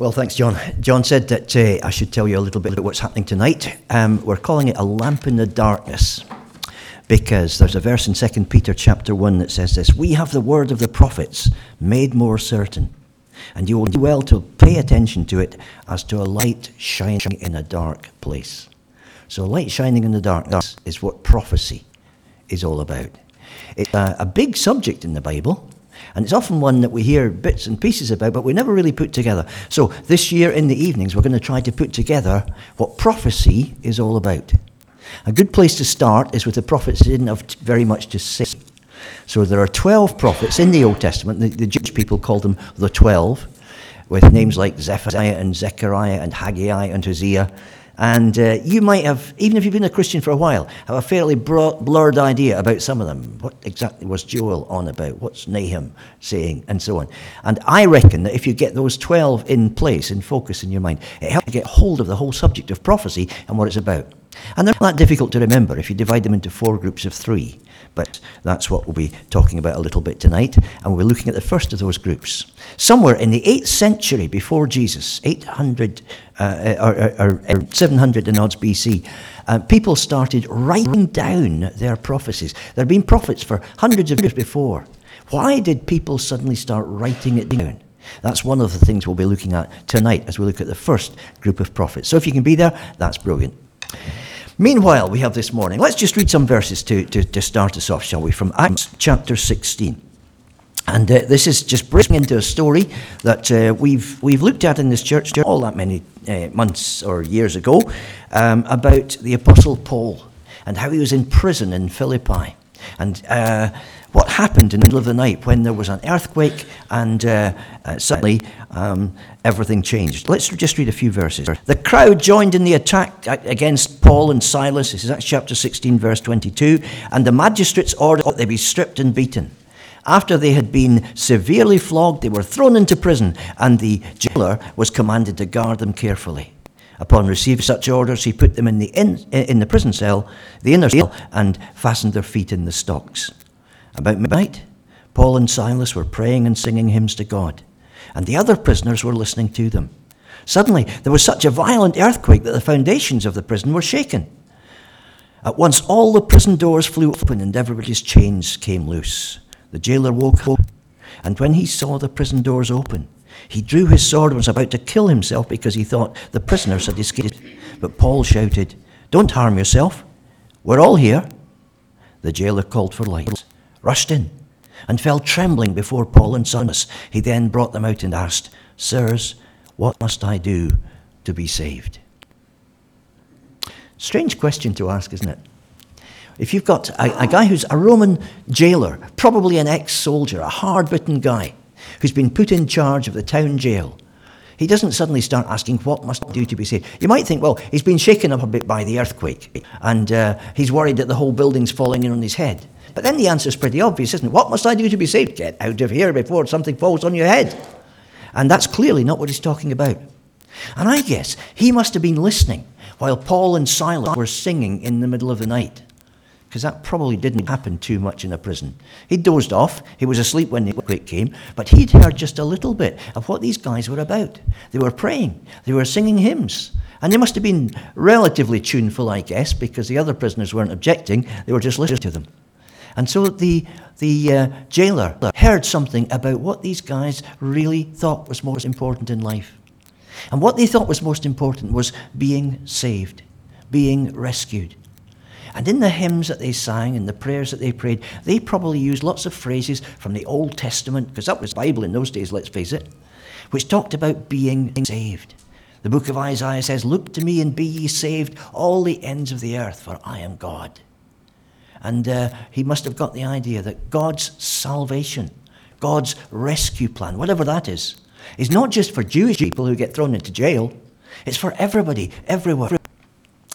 Well, thanks, John. John said that uh, I should tell you a little bit about what's happening tonight. Um, we're calling it a lamp in the darkness because there's a verse in 2 Peter chapter 1 that says this We have the word of the prophets made more certain, and you will do well to pay attention to it as to a light shining in a dark place. So, light shining in the darkness is what prophecy is all about. It's a, a big subject in the Bible. And it's often one that we hear bits and pieces about, but we never really put together. So this year in the evenings, we're going to try to put together what prophecy is all about. A good place to start is with the prophets who didn't have very much to say. So there are 12 prophets in the Old Testament. The, the Jewish people called them the 12, with names like Zephaniah and Zechariah and Haggai and Hosea. And uh, you might have, even if you've been a Christian for a while, have a fairly broad, blurred idea about some of them. What exactly was Joel on about? What's Nahum saying? And so on. And I reckon that if you get those 12 in place, in focus in your mind, it helps you get hold of the whole subject of prophecy and what it's about. And they're not that difficult to remember if you divide them into four groups of three. But that's what we'll be talking about a little bit tonight. And we'll be looking at the first of those groups. Somewhere in the 8th century before Jesus, 800 uh, or, or, or 700 and odds BC, uh, people started writing down their prophecies. There had been prophets for hundreds of years before. Why did people suddenly start writing it down? That's one of the things we'll be looking at tonight as we look at the first group of prophets. So if you can be there, that's brilliant. Meanwhile, we have this morning, let's just read some verses to, to, to start us off, shall we? From Acts chapter 16. And uh, this is just breaking into a story that uh, we've, we've looked at in this church all that many uh, months or years ago um, about the Apostle Paul and how he was in prison in Philippi. And uh, what happened in the middle of the night when there was an earthquake and uh, uh, suddenly um, everything changed. Let's just read a few verses. The crowd joined in the attack against Paul and Silas. This is Acts chapter 16, verse 22. And the magistrates ordered that they be stripped and beaten. After they had been severely flogged, they were thrown into prison, and the jailer was commanded to guard them carefully. Upon receiving such orders, he put them in the, in, in the prison cell, the inner cell, and fastened their feet in the stocks. About midnight, Paul and Silas were praying and singing hymns to God, and the other prisoners were listening to them. Suddenly, there was such a violent earthquake that the foundations of the prison were shaken. At once, all the prison doors flew open and everybody's chains came loose. The jailer woke up, and when he saw the prison doors open, he drew his sword and was about to kill himself because he thought the prisoners had escaped. But Paul shouted, Don't harm yourself. We're all here. The jailer called for lights rushed in, and fell trembling before Paul and Silas. He then brought them out and asked, Sirs, what must I do to be saved? Strange question to ask, isn't it? If you've got a, a guy who's a Roman jailer, probably an ex soldier, a hard bitten guy, who's been put in charge of the town jail, he doesn't suddenly start asking, What must I do to be saved? You might think, Well, he's been shaken up a bit by the earthquake, and uh, he's worried that the whole building's falling in on his head. But then the answer is pretty obvious, isn't it? What must I do to be saved? Get out of here before something falls on your head. And that's clearly not what he's talking about. And I guess he must have been listening while Paul and Silas were singing in the middle of the night. Because that probably didn't happen too much in a prison. He dozed off, he was asleep when the earthquake came, but he'd heard just a little bit of what these guys were about. They were praying, they were singing hymns, and they must have been relatively tuneful, I guess, because the other prisoners weren't objecting, they were just listening to them. And so the, the uh, jailer heard something about what these guys really thought was most important in life. And what they thought was most important was being saved, being rescued. And in the hymns that they sang and the prayers that they prayed, they probably used lots of phrases from the Old Testament, because that was Bible in those days, let's face it, which talked about being saved. The book of Isaiah says, Look to me and be ye saved, all the ends of the earth, for I am God. And uh, he must have got the idea that God's salvation, God's rescue plan, whatever that is, is not just for Jewish people who get thrown into jail, it's for everybody, everywhere.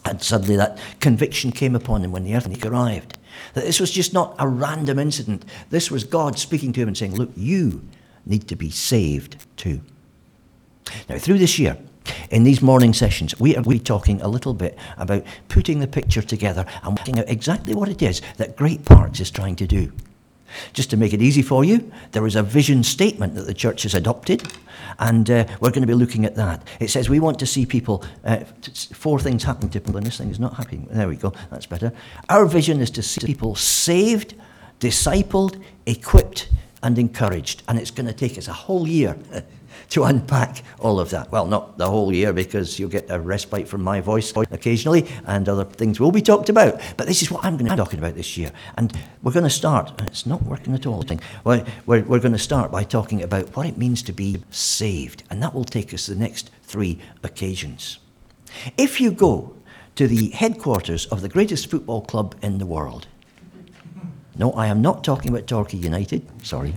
And suddenly that conviction came upon him when the earthquake arrived. That this was just not a random incident. This was God speaking to him and saying, Look, you need to be saved too. Now, through this year, in these morning sessions, we are we talking a little bit about putting the picture together and working out exactly what it is that Great Parks is trying to do. Just to make it easy for you, there is a vision statement that the church has adopted, and uh, we're going to be looking at that. It says we want to see people, uh, four things happen to people, and this thing is not happening. There we go, that's better. Our vision is to see people saved, discipled, equipped, and encouraged, and it's going to take us a whole year to unpack all of that. Well, not the whole year because you'll get a respite from my voice occasionally and other things will be talked about. But this is what I'm going to be talking about this year. And we're going to start, it's not working at all. We're, we're, we're going to start by talking about what it means to be saved. And that will take us the next three occasions. If you go to the headquarters of the greatest football club in the world, no, I am not talking about Torquay United, sorry.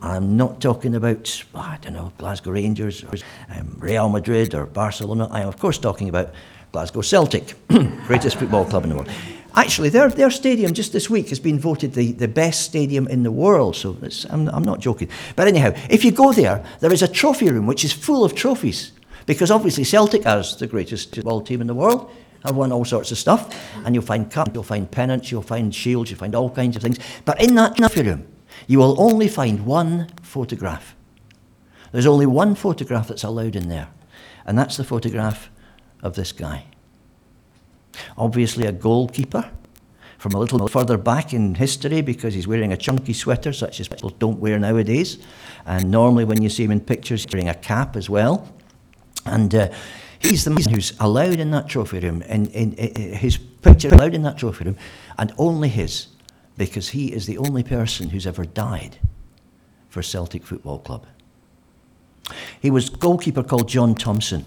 I'm not talking about, I don't know, Glasgow Rangers or um, Real Madrid or Barcelona. I am, of course, talking about Glasgow Celtic, greatest football club in the world. Actually, their, their stadium just this week has been voted the, the best stadium in the world, so I'm, I'm not joking. But anyhow, if you go there, there is a trophy room which is full of trophies, because obviously Celtic, as the greatest football team in the world, have won all sorts of stuff, and you'll find cups, you'll find pennants, you'll find shields, you'll find all kinds of things. But in that trophy room, you will only find one photograph. There's only one photograph that's allowed in there, and that's the photograph of this guy. Obviously, a goalkeeper from a little further back in history because he's wearing a chunky sweater, such as people don't wear nowadays. And normally, when you see him in pictures, he's wearing a cap as well. And uh, he's the man who's allowed in that trophy room, in, in, in, his picture allowed in that trophy room, and only his because he is the only person who's ever died for Celtic Football Club. He was goalkeeper called John Thomson,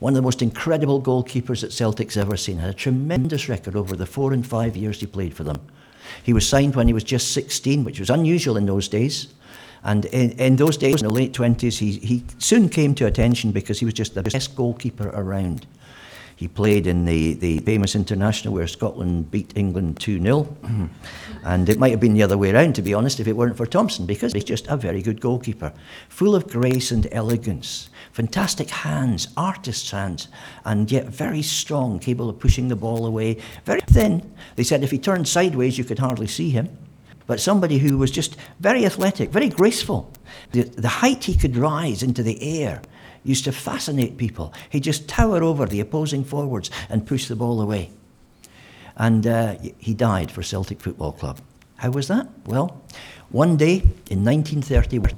one of the most incredible goalkeepers that Celtic's ever seen. Had a tremendous record over the four and five years he played for them. He was signed when he was just 16, which was unusual in those days. And in, in those days, in the late 20s, he, he soon came to attention because he was just the best goalkeeper around. He played in the, the famous international where Scotland beat England 2 0. Mm-hmm. and it might have been the other way around, to be honest, if it weren't for Thomson, because he's just a very good goalkeeper. Full of grace and elegance. Fantastic hands, artist's hands, and yet very strong, capable of pushing the ball away. Very thin. They said if he turned sideways, you could hardly see him. But somebody who was just very athletic, very graceful. The, the height he could rise into the air used to fascinate people. He'd just tower over the opposing forwards and push the ball away. And uh, he died for Celtic Football Club. How was that? Well, one day in 1931,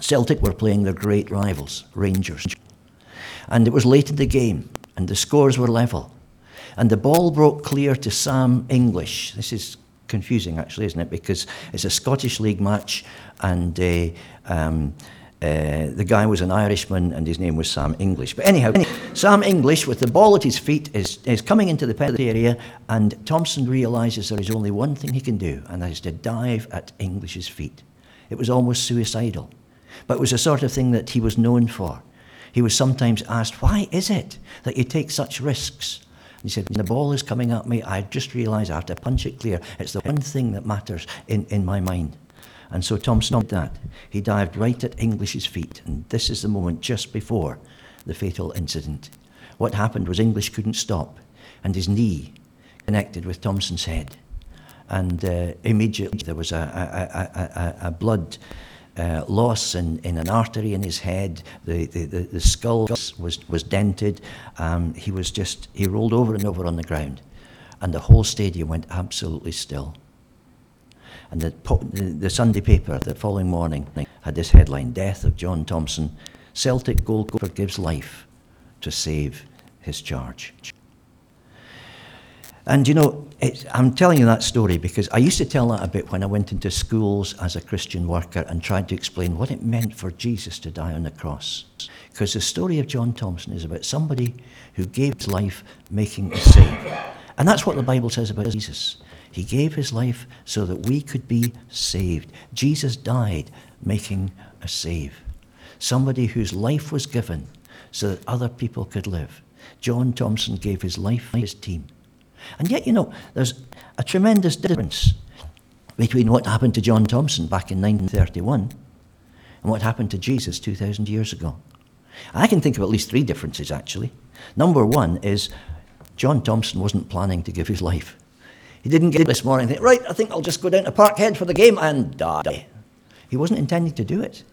Celtic were playing their great rivals, Rangers. And it was late in the game, and the scores were level. And the ball broke clear to Sam English. This is confusing, actually, isn't it? Because it's a Scottish League match, and uh, um, uh, the guy was an Irishman and his name was Sam English. But anyhow, Sam English, with the ball at his feet, is, is coming into the penalty area, and Thomson realizes there is only one thing he can do, and that is to dive at English's feet. It was almost suicidal, but it was the sort of thing that he was known for. He was sometimes asked, Why is it that you take such risks? And he said, The ball is coming at me. I just realized I have to punch it clear. It's the one thing that matters in, in my mind. And so Thomson did that. He dived right at English's feet, and this is the moment just before the fatal incident. What happened was English couldn't stop, and his knee connected with Thomson's head. And uh, immediately there was a, a, a, a blood uh, loss in, in an artery in his head. The, the, the, the skull was, was dented. Um, he was just, he rolled over and over on the ground. And the whole stadium went absolutely still. And the, the Sunday paper the following morning had this headline Death of John Thomson. Celtic goalkeeper gives life to save his charge. And you know, I'm telling you that story because I used to tell that a bit when I went into schools as a Christian worker and tried to explain what it meant for Jesus to die on the cross. Because the story of John Thomson is about somebody who gave his life making a save. And that's what the Bible says about Jesus. He gave his life so that we could be saved. Jesus died making a save. Somebody whose life was given so that other people could live. John Thomson gave his life for his team. And yet, you know, there's a tremendous difference between what happened to John Thomson back in 1931 and what happened to Jesus 2,000 years ago. I can think of at least three differences, actually. Number one is John Thomson wasn't planning to give his life. He didn't get this morning think, right, I think I'll just go down to Parkhead for the game and die. He wasn't intending to do it.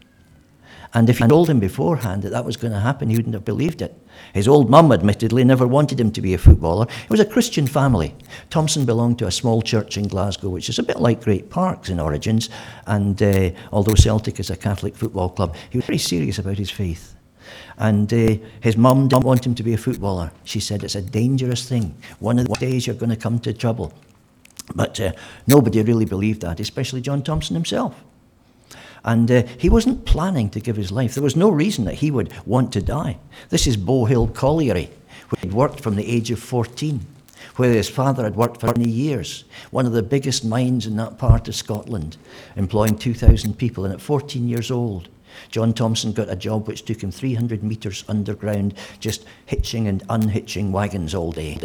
And if you told him beforehand that that was going to happen, he wouldn't have believed it. His old mum, admittedly, never wanted him to be a footballer. It was a Christian family. Thomson belonged to a small church in Glasgow, which is a bit like Great Parks in origins. And uh, although Celtic is a Catholic football club, he was very serious about his faith. And uh, his mum didn't want him to be a footballer. She said, It's a dangerous thing. One of the days you're going to come to trouble. But uh, nobody really believed that, especially John Thomson himself. And uh, he wasn't planning to give his life. There was no reason that he would want to die. This is Bowhill Colliery, where he'd worked from the age of 14, where his father had worked for many years. One of the biggest mines in that part of Scotland, employing 2,000 people. And at 14 years old, John Thomson got a job which took him 300 metres underground, just hitching and unhitching wagons all day.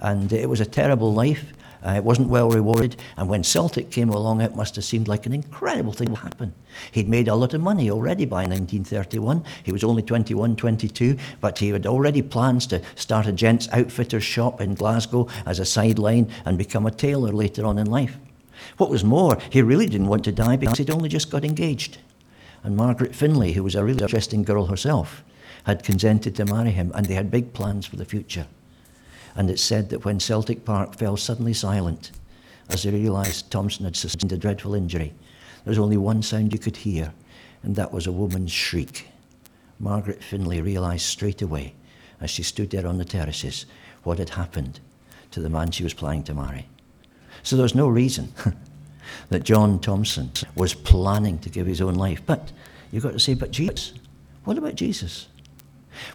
And it was a terrible life. Uh, it wasn't well rewarded, and when Celtic came along, it must have seemed like an incredible thing to happen. He'd made a lot of money already by 1931. He was only 21, 22, but he had already plans to start a gents' outfitter's shop in Glasgow as a sideline and become a tailor later on in life. What was more, he really didn't want to die because he'd only just got engaged. And Margaret Finlay, who was a really interesting girl herself, had consented to marry him, and they had big plans for the future. And it's said that when Celtic Park fell suddenly silent, as they realised Thomson had sustained a dreadful injury, there was only one sound you could hear, and that was a woman's shriek. Margaret Finlay realised straight away, as she stood there on the terraces, what had happened to the man she was planning to marry. So there was no reason that John Thomson was planning to give his own life. But you've got to say, but Jesus, what about Jesus?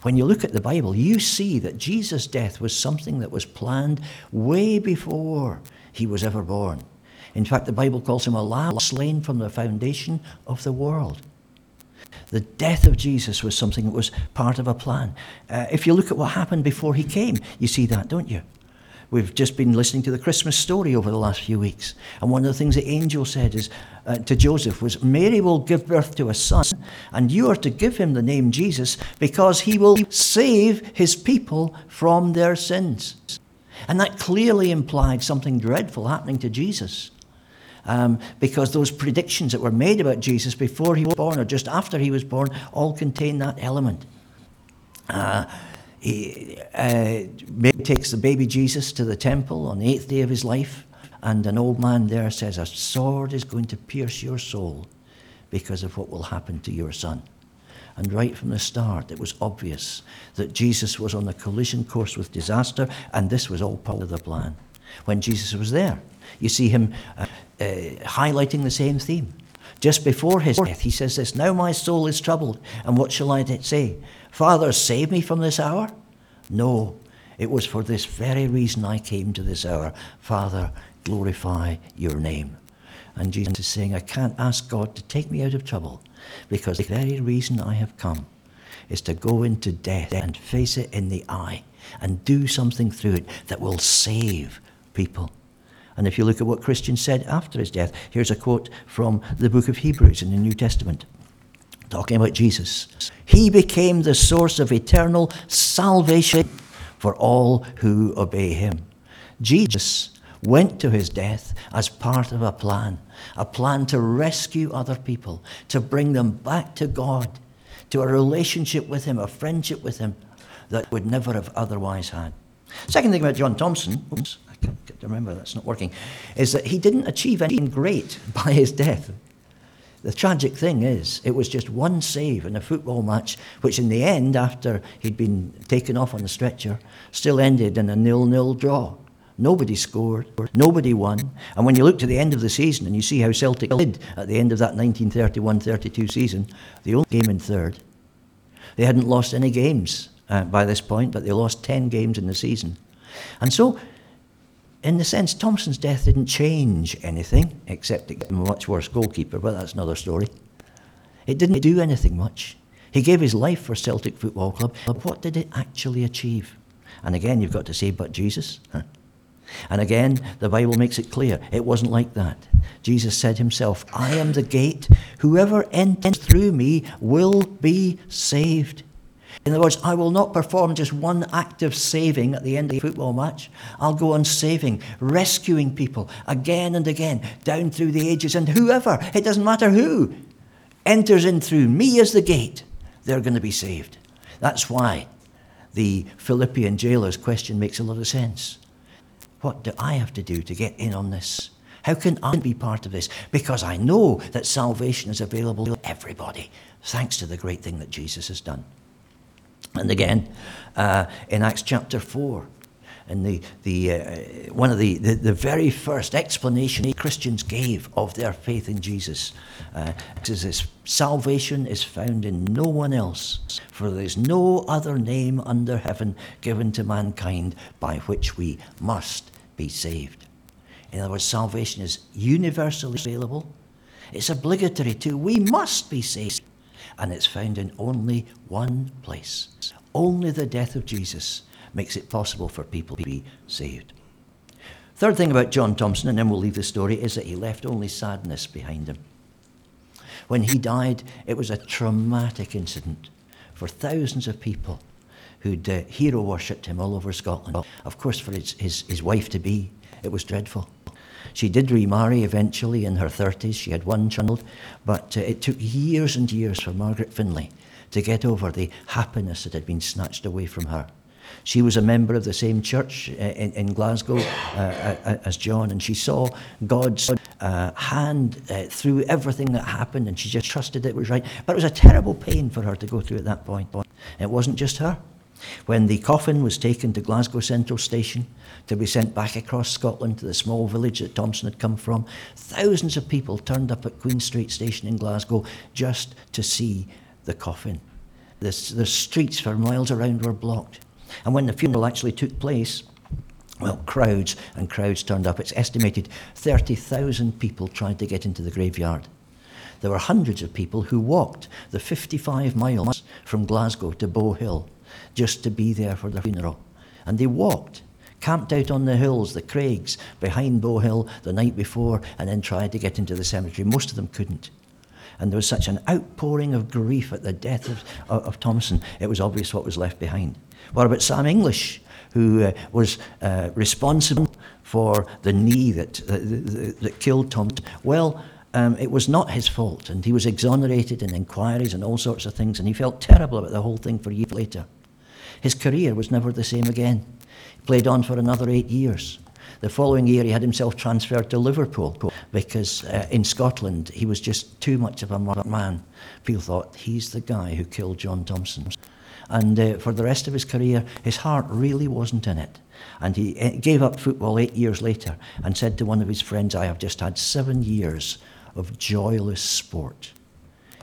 When you look at the Bible, you see that Jesus' death was something that was planned way before he was ever born. In fact, the Bible calls him a lamb slain from the foundation of the world. The death of Jesus was something that was part of a plan. Uh, if you look at what happened before he came, you see that, don't you? We've just been listening to the Christmas story over the last few weeks. And one of the things the angel said is uh, to Joseph was, Mary will give birth to a son, and you are to give him the name Jesus because he will save his people from their sins. And that clearly implied something dreadful happening to Jesus. Um, because those predictions that were made about Jesus before he was born or just after he was born all contain that element. Uh, he uh, takes the baby Jesus to the temple on the eighth day of his life, and an old man there says, A sword is going to pierce your soul because of what will happen to your son. And right from the start, it was obvious that Jesus was on a collision course with disaster, and this was all part of the plan. When Jesus was there, you see him uh, uh, highlighting the same theme. Just before his death, he says this Now my soul is troubled, and what shall I say? Father, save me from this hour? No, it was for this very reason I came to this hour. Father, glorify your name. And Jesus is saying, I can't ask God to take me out of trouble because the very reason I have come is to go into death and face it in the eye and do something through it that will save people. And if you look at what Christian said after his death, here's a quote from the book of Hebrews in the New Testament talking about Jesus. He became the source of eternal salvation for all who obey him. Jesus went to his death as part of a plan, a plan to rescue other people, to bring them back to God, to a relationship with him, a friendship with him that would never have otherwise had. Second thing about John Thomson, oops, I can't remember, that's not working, is that he didn't achieve anything great by his death. The tragic thing is, it was just one save in a football match, which in the end, after he'd been taken off on the stretcher, still ended in a nil-nil draw. Nobody scored, nobody won. And when you look to the end of the season and you see how Celtic did at the end of that 1931-32 season, the only game in third. They hadn't lost any games uh, by this point, but they lost 10 games in the season. And so in the sense, Thomson's death didn't change anything, except it gave him a much worse goalkeeper, but that's another story. It didn't do anything much. He gave his life for Celtic Football Club, but what did it actually achieve? And again, you've got to say, but Jesus. Huh? And again, the Bible makes it clear it wasn't like that. Jesus said himself, I am the gate. Whoever enters through me will be saved. In other words, I will not perform just one act of saving at the end of a football match. I'll go on saving, rescuing people again and again, down through the ages. And whoever, it doesn't matter who, enters in through me as the gate, they're going to be saved. That's why the Philippian jailer's question makes a lot of sense. What do I have to do to get in on this? How can I be part of this? Because I know that salvation is available to everybody, thanks to the great thing that Jesus has done. And again, uh, in Acts chapter 4, and the, the, uh, one of the, the, the, very first explanation Christians gave of their faith in Jesus uh, is this salvation is found in no one else, for there is no other name under heaven given to mankind by which we must be saved. In other words, salvation is universally available, it's obligatory too. We must be saved and it's found in only one place. Only the death of Jesus makes it possible for people to be saved. Third thing about John Thomson, and then we'll leave the story, is that he left only sadness behind him. When he died, it was a traumatic incident for thousands of people who'd uh, hero worshipped him all over Scotland. Of course, for his, his, his wife to be, it was dreadful. She did remarry eventually in her 30s. She had one child, but uh, it took years and years for Margaret Finlay to get over the happiness that had been snatched away from her. She was a member of the same church uh, in, in Glasgow uh, uh, as John, and she saw God's uh, hand uh, through everything that happened, and she just trusted it was right. But it was a terrible pain for her to go through at that point. It wasn't just her. When the coffin was taken to Glasgow Central Station to be sent back across Scotland to the small village that Thomson had come from, thousands of people turned up at Queen Street Station in Glasgow just to see the coffin. The, the streets for miles around were blocked. And when the funeral actually took place, well, crowds and crowds turned up. It's estimated 30,000 people tried to get into the graveyard. There were hundreds of people who walked the 55 miles from Glasgow to Bowhill just to be there for the funeral. And they walked, camped out on the hills, the craigs, behind Bowhill the night before, and then tried to get into the cemetery. Most of them couldn't. And there was such an outpouring of grief at the death of, of, of it was obvious what was left behind. What about Sam English, who uh, was uh, responsible for the knee that, uh, that, that killed Thomson? Well, um, it was not his fault, and he was exonerated in inquiries and all sorts of things, and he felt terrible about the whole thing for years later. His career was never the same again. He played on for another eight years. The following year, he had himself transferred to Liverpool because uh, in Scotland he was just too much of a man. People thought he's the guy who killed John Thomson. And uh, for the rest of his career, his heart really wasn't in it. And he uh, gave up football eight years later and said to one of his friends, I have just had seven years of joyless sport.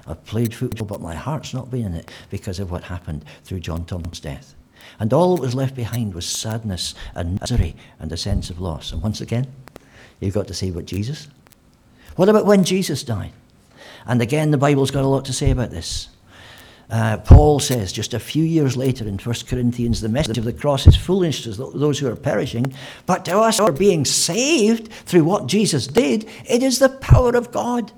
I've played football, but my heart's not been in it because of what happened through John Thomson's death. And all that was left behind was sadness and misery and a sense of loss. And once again, you've got to say about Jesus. What about when Jesus died? And again, the Bible's got a lot to say about this. Uh, Paul says just a few years later in 1 Corinthians, the message of the cross is foolish to those who are perishing, but to us who are being saved through what Jesus did, it is the power of God.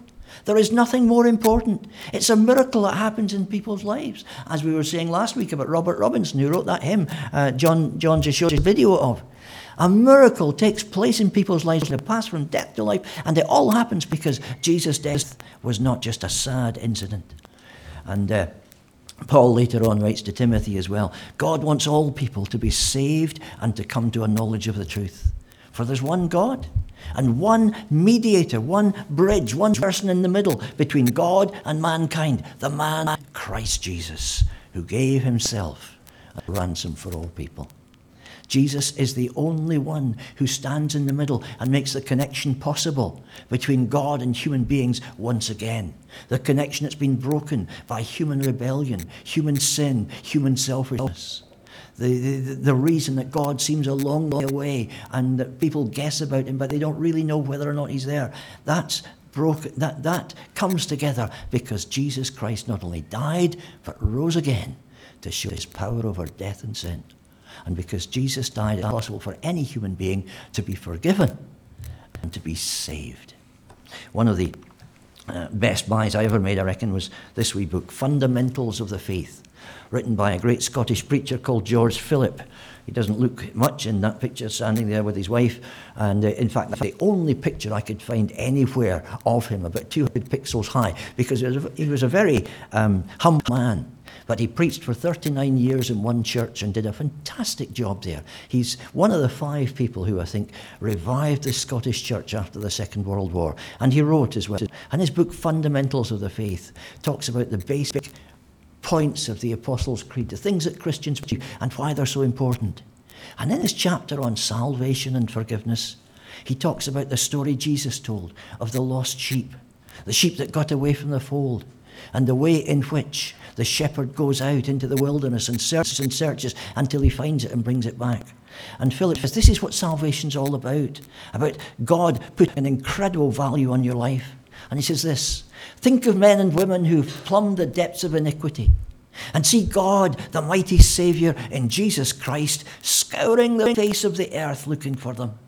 There is nothing more important. It's a miracle that happens in people's lives. As we were saying last week about Robert Robinson, who wrote that hymn, uh, John, John just showed a video of. A miracle takes place in people's lives. They pass from death to life, and it all happens because Jesus' death was not just a sad incident. And uh, Paul later on writes to Timothy as well God wants all people to be saved and to come to a knowledge of the truth. For there's one God and one mediator, one bridge, one person in the middle between God and mankind, the man Christ Jesus, who gave himself a ransom for all people. Jesus is the only one who stands in the middle and makes the connection possible between God and human beings once again. The connection that's been broken by human rebellion, human sin, human selfishness. The, the, reason that God seems a long way away and that people guess about him, but they don't really know whether or not he's there. That's broken. That, that comes together because Jesus Christ not only died, but rose again to show his power over death and sin. And because Jesus died, it's possible for any human being to be forgiven and to be saved. One of the uh, best buys I ever made, I reckon, was this wee book, Fundamentals of the Faith written by a great Scottish preacher called George Philip. He doesn't look much in that picture, standing there with his wife. And uh, in fact, the only picture I could find anywhere of him, about 200 pixels high, because he was a, he was a very um, humble man. But he preached for 39 years in one church and did a fantastic job there. He's one of the five people who I think revived the Scottish church after the Second World War. And he wrote as well. And his book, Fundamentals of the Faith, talks about the basic points of the Apostles' Creed, the things that Christians believe, and why they're so important. And in his chapter on salvation and forgiveness, he talks about the story Jesus told of the lost sheep, the sheep that got away from the fold and the way in which the shepherd goes out into the wilderness and searches and searches until he finds it and brings it back. And Philip says, This is what salvation's all about about God putting an incredible value on your life. And he says this Think of men and women who've plumbed the depths of iniquity and see God, the mighty Saviour in Jesus Christ, scouring the face of the earth looking for them.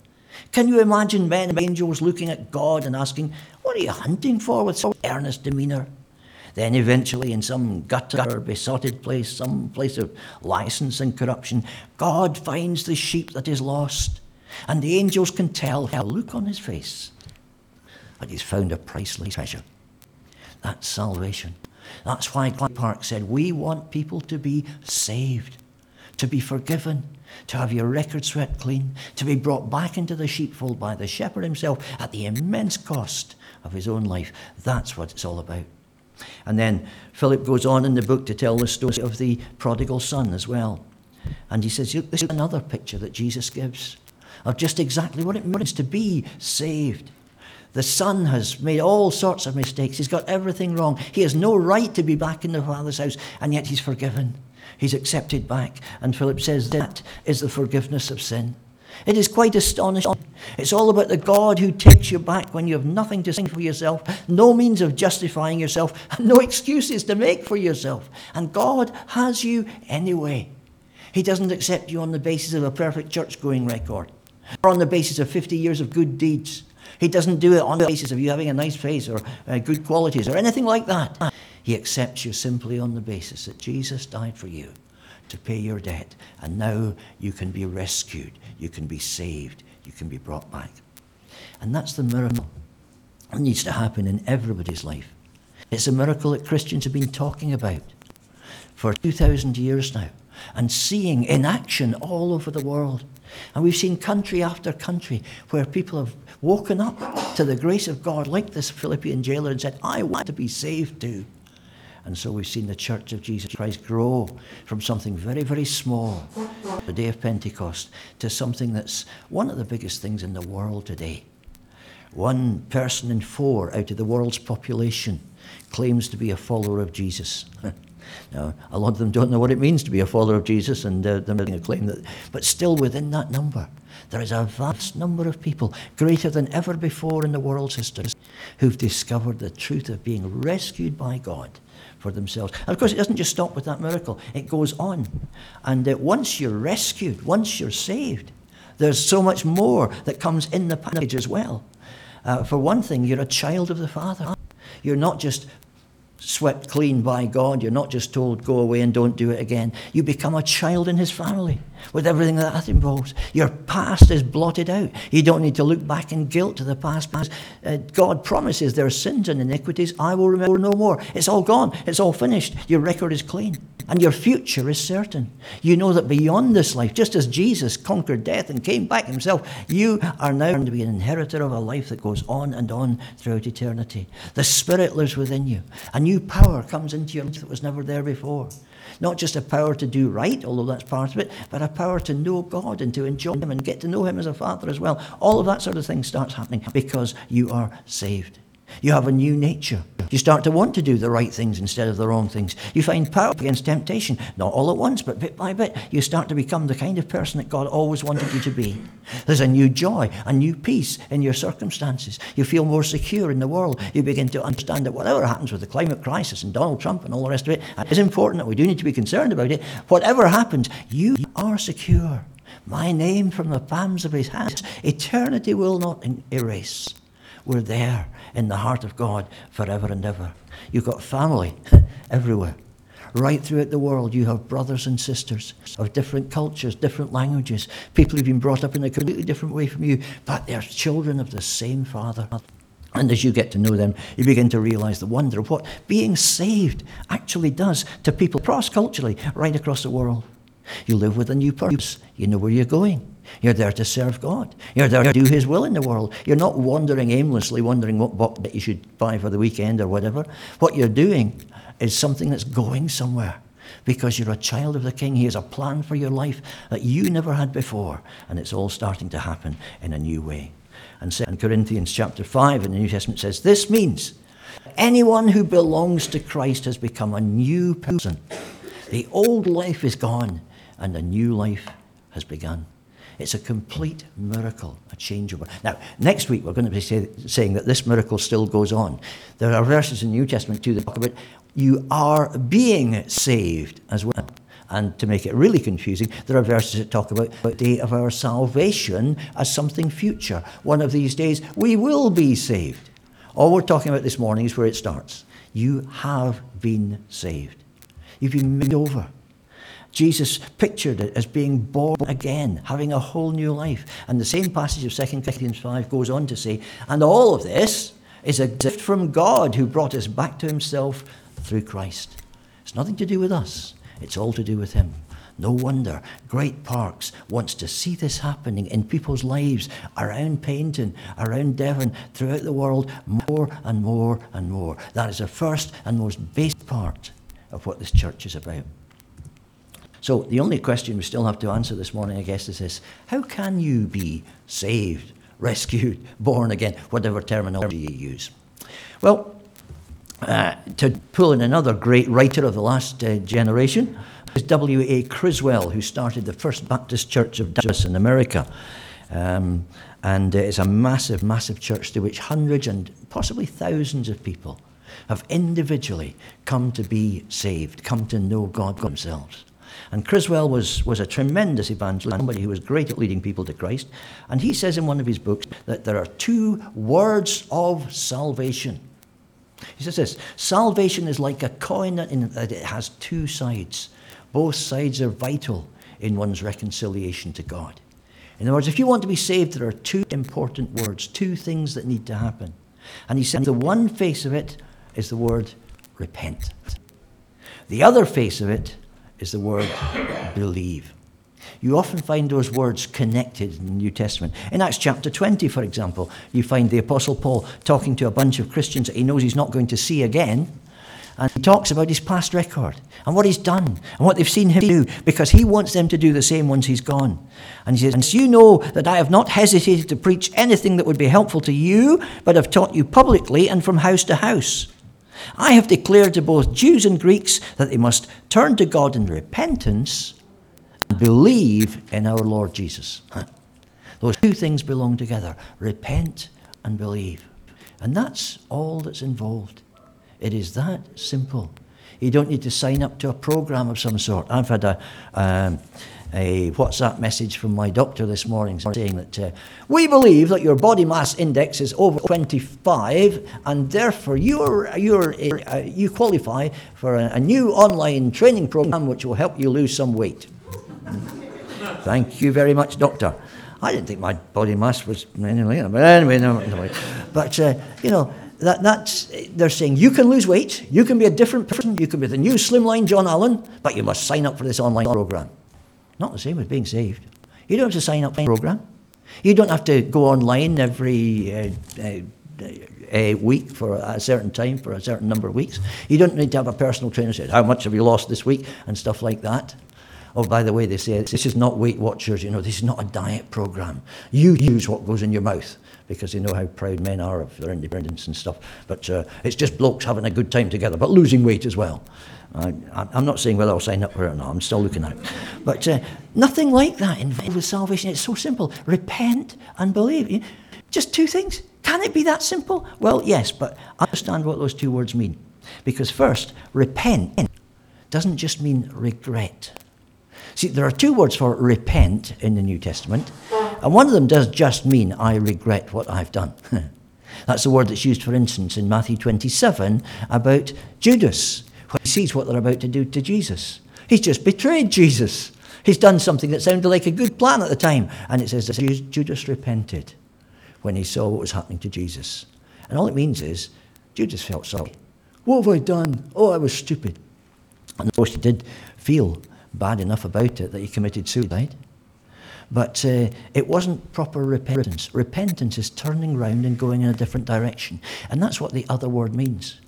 Can you imagine men and angels looking at God and asking, What are you hunting for with so earnest demeanour? Then eventually, in some gutter, besotted place, some place of license and corruption, God finds the sheep that is lost. And the angels can tell by a look on his face that he's found a priceless treasure. That's salvation. That's why Glen Park said, We want people to be saved, to be forgiven, to have your record swept clean, to be brought back into the sheepfold by the shepherd himself at the immense cost of his own life. That's what it's all about. And then Philip goes on in the book to tell the story of the prodigal son as well. And he says, This is another picture that Jesus gives of just exactly what it means to be saved. The son has made all sorts of mistakes. He's got everything wrong. He has no right to be back in the Father's house, and yet he's forgiven. He's accepted back. And Philip says that is the forgiveness of sin. It is quite astonishing. It's all about the God who takes you back when you have nothing to sing for yourself, no means of justifying yourself, and no excuses to make for yourself. And God has you anyway. He doesn't accept you on the basis of a perfect church going record or on the basis of 50 years of good deeds. He doesn't do it on the basis of you having a nice face or uh, good qualities or anything like that. He accepts you simply on the basis that Jesus died for you to pay your debt, and now you can be rescued you can be saved, you can be brought back. And that's the miracle that needs to happen in everybody's life. It's a miracle that Christians have been talking about for 2,000 years now and seeing in action all over the world. And we've seen country after country where people have woken up to the grace of God, like this Philippian jailer, and said, I want to be saved too. And so we've seen the Church of Jesus Christ grow from something very, very small, the day of Pentecost, to something that's one of the biggest things in the world today. One person in four out of the world's population claims to be a follower of Jesus. now, a lot of them don't know what it means to be a follower of Jesus, and uh, they're making a claim that, but still within that number, there is a vast number of people, greater than ever before in the world's history, who've discovered the truth of being rescued by God for themselves. And of course, it doesn't just stop with that miracle, it goes on. And uh, once you're rescued, once you're saved, there's so much more that comes in the package as well. Uh, for one thing, you're a child of the Father. You're not just swept clean by God. You're not just told, go away and don't do it again. You become a child in His family with everything that that involves. Your past is blotted out. You don't need to look back in guilt to the past. Uh, God promises there are sins and iniquities. I will remember no more. It's all gone. It's all finished. Your record is clean. And your future is certain. You know that beyond this life, just as Jesus conquered death and came back himself, you are now going to be an inheritor of a life that goes on and on throughout eternity. The Spirit lives within you. A new power comes into your life that was never there before. Not just a power to do right, although that's part of it, but a power to know God and to enjoy Him and get to know Him as a Father as well. All of that sort of thing starts happening because you are saved. You have a new nature. You start to want to do the right things instead of the wrong things. You find power against temptation, not all at once, but bit by bit. You start to become the kind of person that God always wanted you to be. There's a new joy, a new peace in your circumstances. You feel more secure in the world. You begin to understand that whatever happens with the climate crisis and Donald Trump and all the rest of it, it is important that we do need to be concerned about it. Whatever happens, you are secure. My name from the palms of his hands, eternity will not erase. We're there in the heart of God forever and ever. You've got family everywhere. Right throughout the world, you have brothers and sisters of different cultures, different languages, people who've been brought up in a completely different way from you, but they're children of the same Father. And as you get to know them, you begin to realize the wonder of what being saved actually does to people cross culturally right across the world. You live with a new purpose. You know where you're going. You're there to serve God. You're there to do His will in the world. You're not wandering aimlessly, wondering what book that you should buy for the weekend or whatever. What you're doing is something that's going somewhere because you're a child of the King. He has a plan for your life that you never had before, and it's all starting to happen in a new way. And 2 Corinthians chapter 5 in the New Testament says, This means anyone who belongs to Christ has become a new person. The old life is gone, and a new life has begun. It's a complete miracle, a changeover. Now, next week we're going to be say, saying that this miracle still goes on. There are verses in the New Testament too that talk about you are being saved as well. And to make it really confusing, there are verses that talk about the day of our salvation as something future. One of these days we will be saved. All we're talking about this morning is where it starts. You have been saved. You've been made over. Jesus pictured it as being born again, having a whole new life. And the same passage of 2 Corinthians 5 goes on to say, and all of this is a gift from God who brought us back to himself through Christ. It's nothing to do with us, it's all to do with him. No wonder Great Parks wants to see this happening in people's lives around Paignton, around Devon, throughout the world, more and more and more. That is the first and most basic part of what this church is about. So the only question we still have to answer this morning, I guess, is this How can you be saved, rescued, born again, whatever terminology you use? Well, uh, to pull in another great writer of the last uh, generation is W.A. Criswell, who started the First Baptist Church of Dallas in America. Um, and uh, it's a massive, massive church to which hundreds and possibly thousands of people have individually come to be saved, come to know God themselves. And Criswell was, was a tremendous evangelist, somebody who was great at leading people to Christ. And he says in one of his books that there are two words of salvation. He says this salvation is like a coin that, in, that it has two sides. Both sides are vital in one's reconciliation to God. In other words, if you want to be saved, there are two important words, two things that need to happen. And he said the one face of it is the word repent. The other face of it is the word believe. You often find those words connected in the New Testament. In Acts chapter 20, for example, you find the Apostle Paul talking to a bunch of Christians that he knows he's not going to see again. And he talks about his past record and what he's done and what they've seen him do because he wants them to do the same once he's gone. And he says, And you know that I have not hesitated to preach anything that would be helpful to you, but have taught you publicly and from house to house. I have declared to both Jews and Greeks that they must turn to God in repentance and believe in our Lord Jesus. Those two things belong together repent and believe. And that's all that's involved. It is that simple. You don't need to sign up to a program of some sort. I've had a. Um, a WhatsApp message from my doctor this morning saying that uh, we believe that your body mass index is over 25 and therefore you're, you're, uh, you qualify for a, a, new online training program which will help you lose some weight. Thank you very much, doctor. I didn't think my body mass was anything but anyway, no, no. But, uh, you know, that, that's, they're saying you can lose weight, you can be a different person, you can be the new slimline John Allan, but you must sign up for this online program. Not the same as being saved. You don't have to sign up for a program. You don't have to go online every uh, uh, uh, week for a certain time, for a certain number of weeks. You don't need to have a personal trainer say, How much have you lost this week? and stuff like that. Oh, by the way, they say this is not Weight Watchers, you know, this is not a diet program. You use what goes in your mouth because they know how proud men are of their independence and stuff. But uh, it's just blokes having a good time together, but losing weight as well. I, am not saying whether I'll sign up for it or not. I'm still looking at it. But uh, nothing like that involved with salvation. It's so simple. Repent and believe. Just two things. Can it be that simple? Well, yes, but understand what those two words mean. Because first, repent doesn't just mean regret. See, there are two words for repent in the New Testament, and one of them does just mean I regret what I've done. That's the word that's used, for instance, in Matthew 27 about Judas when he sees what they're about to do to Jesus. He's just betrayed Jesus. He's done something that sounded like a good plan at the time. And it says that Judas repented when he saw what was happening to Jesus. And all it means is Judas felt sorry. What have I done? Oh, I was stupid. And of course, he did feel bad enough about it that he committed suicide. But uh, it wasn't proper repentance. Repentance is turning round and going in a different direction. And that's what the other word means.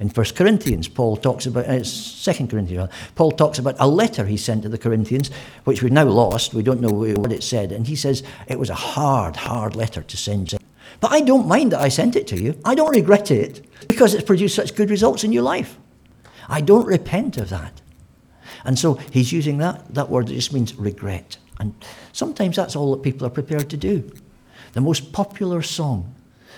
In 1 Corinthians, Paul talks about, uh, 2 Corinthians, Paul talks about a letter he sent to the Corinthians, which we've now lost. We don't know what it said. And he says it was a hard, hard letter to send. But I don't mind that I sent it to you. I don't regret it because it's produced such good results in your life. I don't repent of that. And so he's using that, that word that just means regret. And sometimes that's all that people are prepared to do. The most popular song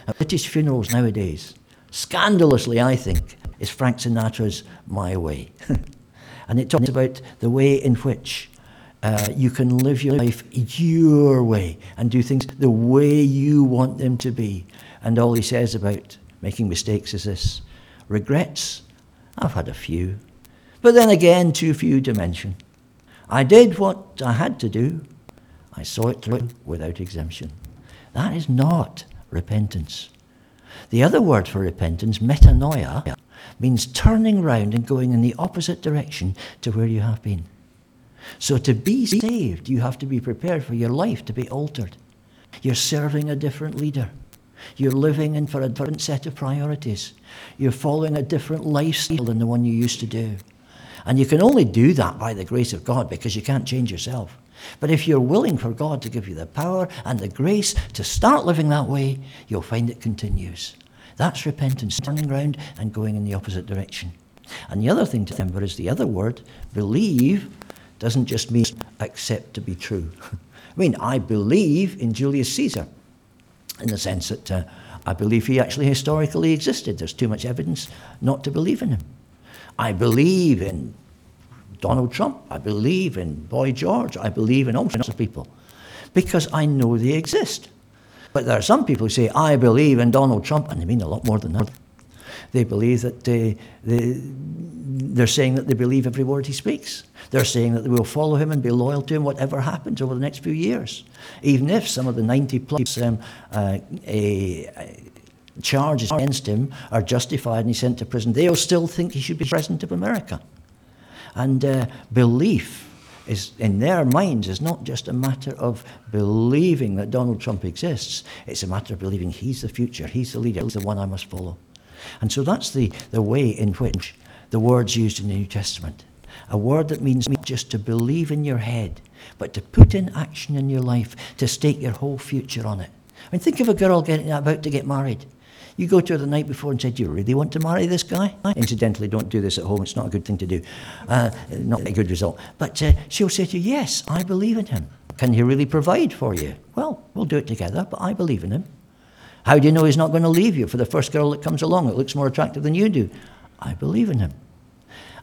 at British funerals nowadays, scandalously, I think, is Frank Sinatra's My Way. and it talks about the way in which uh, you can live your life your way and do things the way you want them to be. And all he says about making mistakes is this regrets. I've had a few. But then again, too few to mention. I did what I had to do. I saw it through without exemption. That is not repentance. The other word for repentance, metanoia, means turning round and going in the opposite direction to where you have been. So to be saved, you have to be prepared for your life to be altered. You're serving a different leader. You're living in for a different set of priorities. You're following a different lifestyle than the one you used to do. And you can only do that by the grace of God because you can't change yourself. But if you're willing for God to give you the power and the grace to start living that way, you'll find it continues. That's repentance, turning around and going in the opposite direction. And the other thing to remember is the other word, believe, doesn't just mean accept to be true. I mean, I believe in Julius Caesar in the sense that uh, I believe he actually historically existed. There's too much evidence not to believe in him. I believe in Donald Trump. I believe in Boy George. I believe in all sorts of people because I know they exist. But there are some people who say, I believe in Donald Trump, and they mean a lot more than that. They believe that they, they, they're saying that they believe every word he speaks. They're saying that they will follow him and be loyal to him whatever happens over the next few years. Even if some of the 90 plus um, uh, a, a charges against him are justified and he's sent to prison, they'll still think he should be president of America. And uh, belief is, in their minds, is not just a matter of believing that Donald Trump exists. It's a matter of believing he's the future, he's the leader, he's the one I must follow. And so that's the, the way in which the word's used in the New Testament. A word that means not just to believe in your head, but to put in action in your life, to stake your whole future on it. I mean, think of a girl getting about to get married. You go to her the night before and say, Do you really want to marry this guy? Incidentally, don't do this at home. It's not a good thing to do. Uh, not a good result. But uh, she'll say to you, Yes, I believe in him. Can he really provide for you? Well, we'll do it together, but I believe in him. How do you know he's not going to leave you for the first girl that comes along that looks more attractive than you do? I believe in him.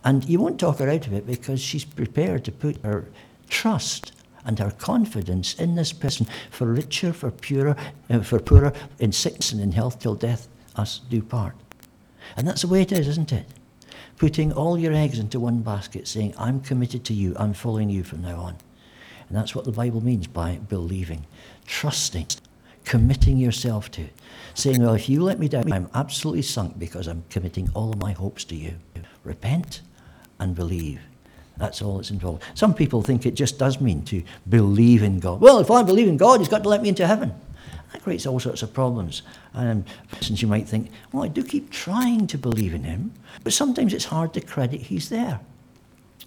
And you won't talk her out of it because she's prepared to put her trust and her confidence in this person for richer, for purer, uh, for poorer, in sickness and in health till death us do part. And that's the way it is, isn't it? Putting all your eggs into one basket, saying, I'm committed to you, I'm following you from now on. And that's what the Bible means by believing, trusting, committing yourself to. Saying, Well, if you let me down, I'm absolutely sunk because I'm committing all of my hopes to you. Repent and believe. That's all that's involved. Some people think it just does mean to believe in God. Well, if I believe in God, He's got to let me into heaven. That creates all sorts of problems. And since you might think, well, I do keep trying to believe in Him, but sometimes it's hard to credit He's there.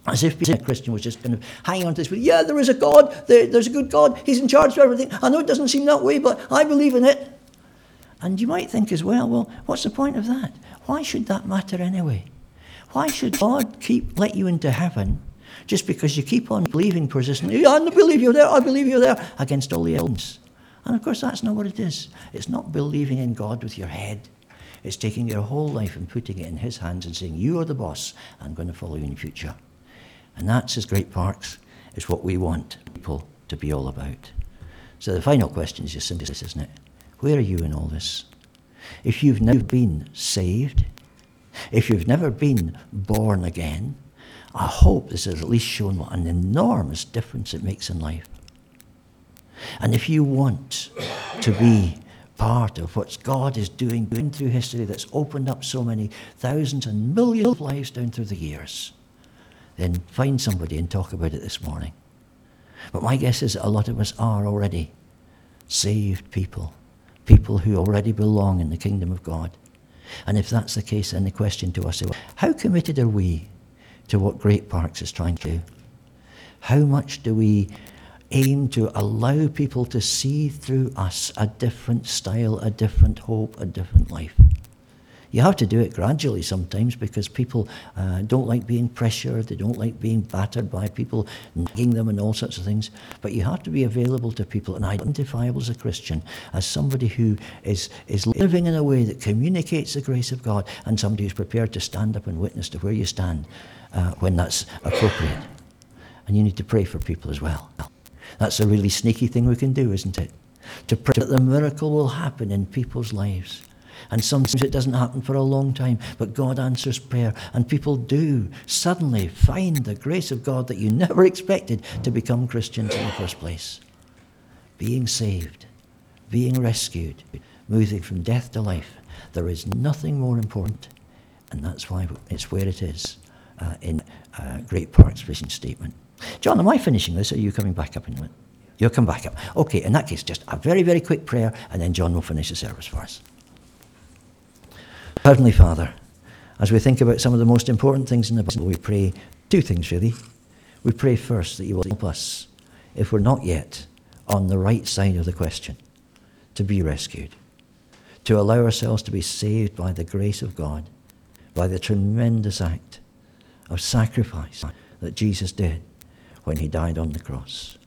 As if being a Christian was just kind of hanging on to this, yeah, there is a God, there, there's a good God, He's in charge of everything. I know it doesn't seem that way, but I believe in it. And you might think as well, well, what's the point of that? Why should that matter anyway? Why should God keep let you into heaven just because you keep on believing persistently? I believe you're there, I believe you're there, against all the evidence. And of course, that's not what it is. It's not believing in God with your head. It's taking your whole life and putting it in His hands and saying, You are the boss, I'm going to follow you in the future. And that's, as Great Parks, is what we want people to be all about. So the final question is just simply this, isn't it? Where are you in all this? If you've now been saved, If you've never been born again, I hope this has at least shown what an enormous difference it makes in life. And if you want to be part of what God is doing, doing through history that's opened up so many thousands and millions of lives down through the years, then find somebody and talk about it this morning. But my guess is that a lot of us are already saved people, people who already belong in the kingdom of God. And if that's the case, then the question to us is how committed are we to what Great Parks is trying to do? How much do we aim to allow people to see through us a different style, a different hope, a different life? You have to do it gradually sometimes because people uh, don't like being pressured, they don't like being battered by people nagging them and all sorts of things. But you have to be available to people and identifiable as a Christian, as somebody who is, is living in a way that communicates the grace of God and somebody who's prepared to stand up and witness to where you stand uh, when that's appropriate. And you need to pray for people as well. That's a really sneaky thing we can do, isn't it? To pray that the miracle will happen in people's lives. And sometimes it doesn't happen for a long time, but God answers prayer. And people do suddenly find the grace of God that you never expected to become Christians in the first place. Being saved, being rescued, moving from death to life. There is nothing more important, and that's why it's where it is uh, in uh, Great Parks vision statement. John, am I finishing this, or are you coming back up in a minute? You'll come back up. Okay, in that case, just a very, very quick prayer, and then John will finish the service for us. Heavenly Father, as we think about some of the most important things in the Bible, we pray two things really. We pray first that you will help us, if we're not yet on the right side of the question, to be rescued, to allow ourselves to be saved by the grace of God, by the tremendous act of sacrifice that Jesus did when he died on the cross.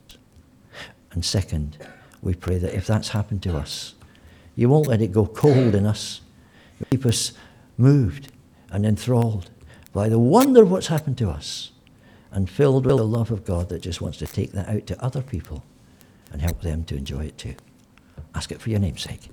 And second, we pray that if that's happened to us, you won't let it go cold in us keep us moved and enthralled by the wonder of what's happened to us and filled with the love of God that just wants to take that out to other people and help them to enjoy it too. Ask it for your name's sake.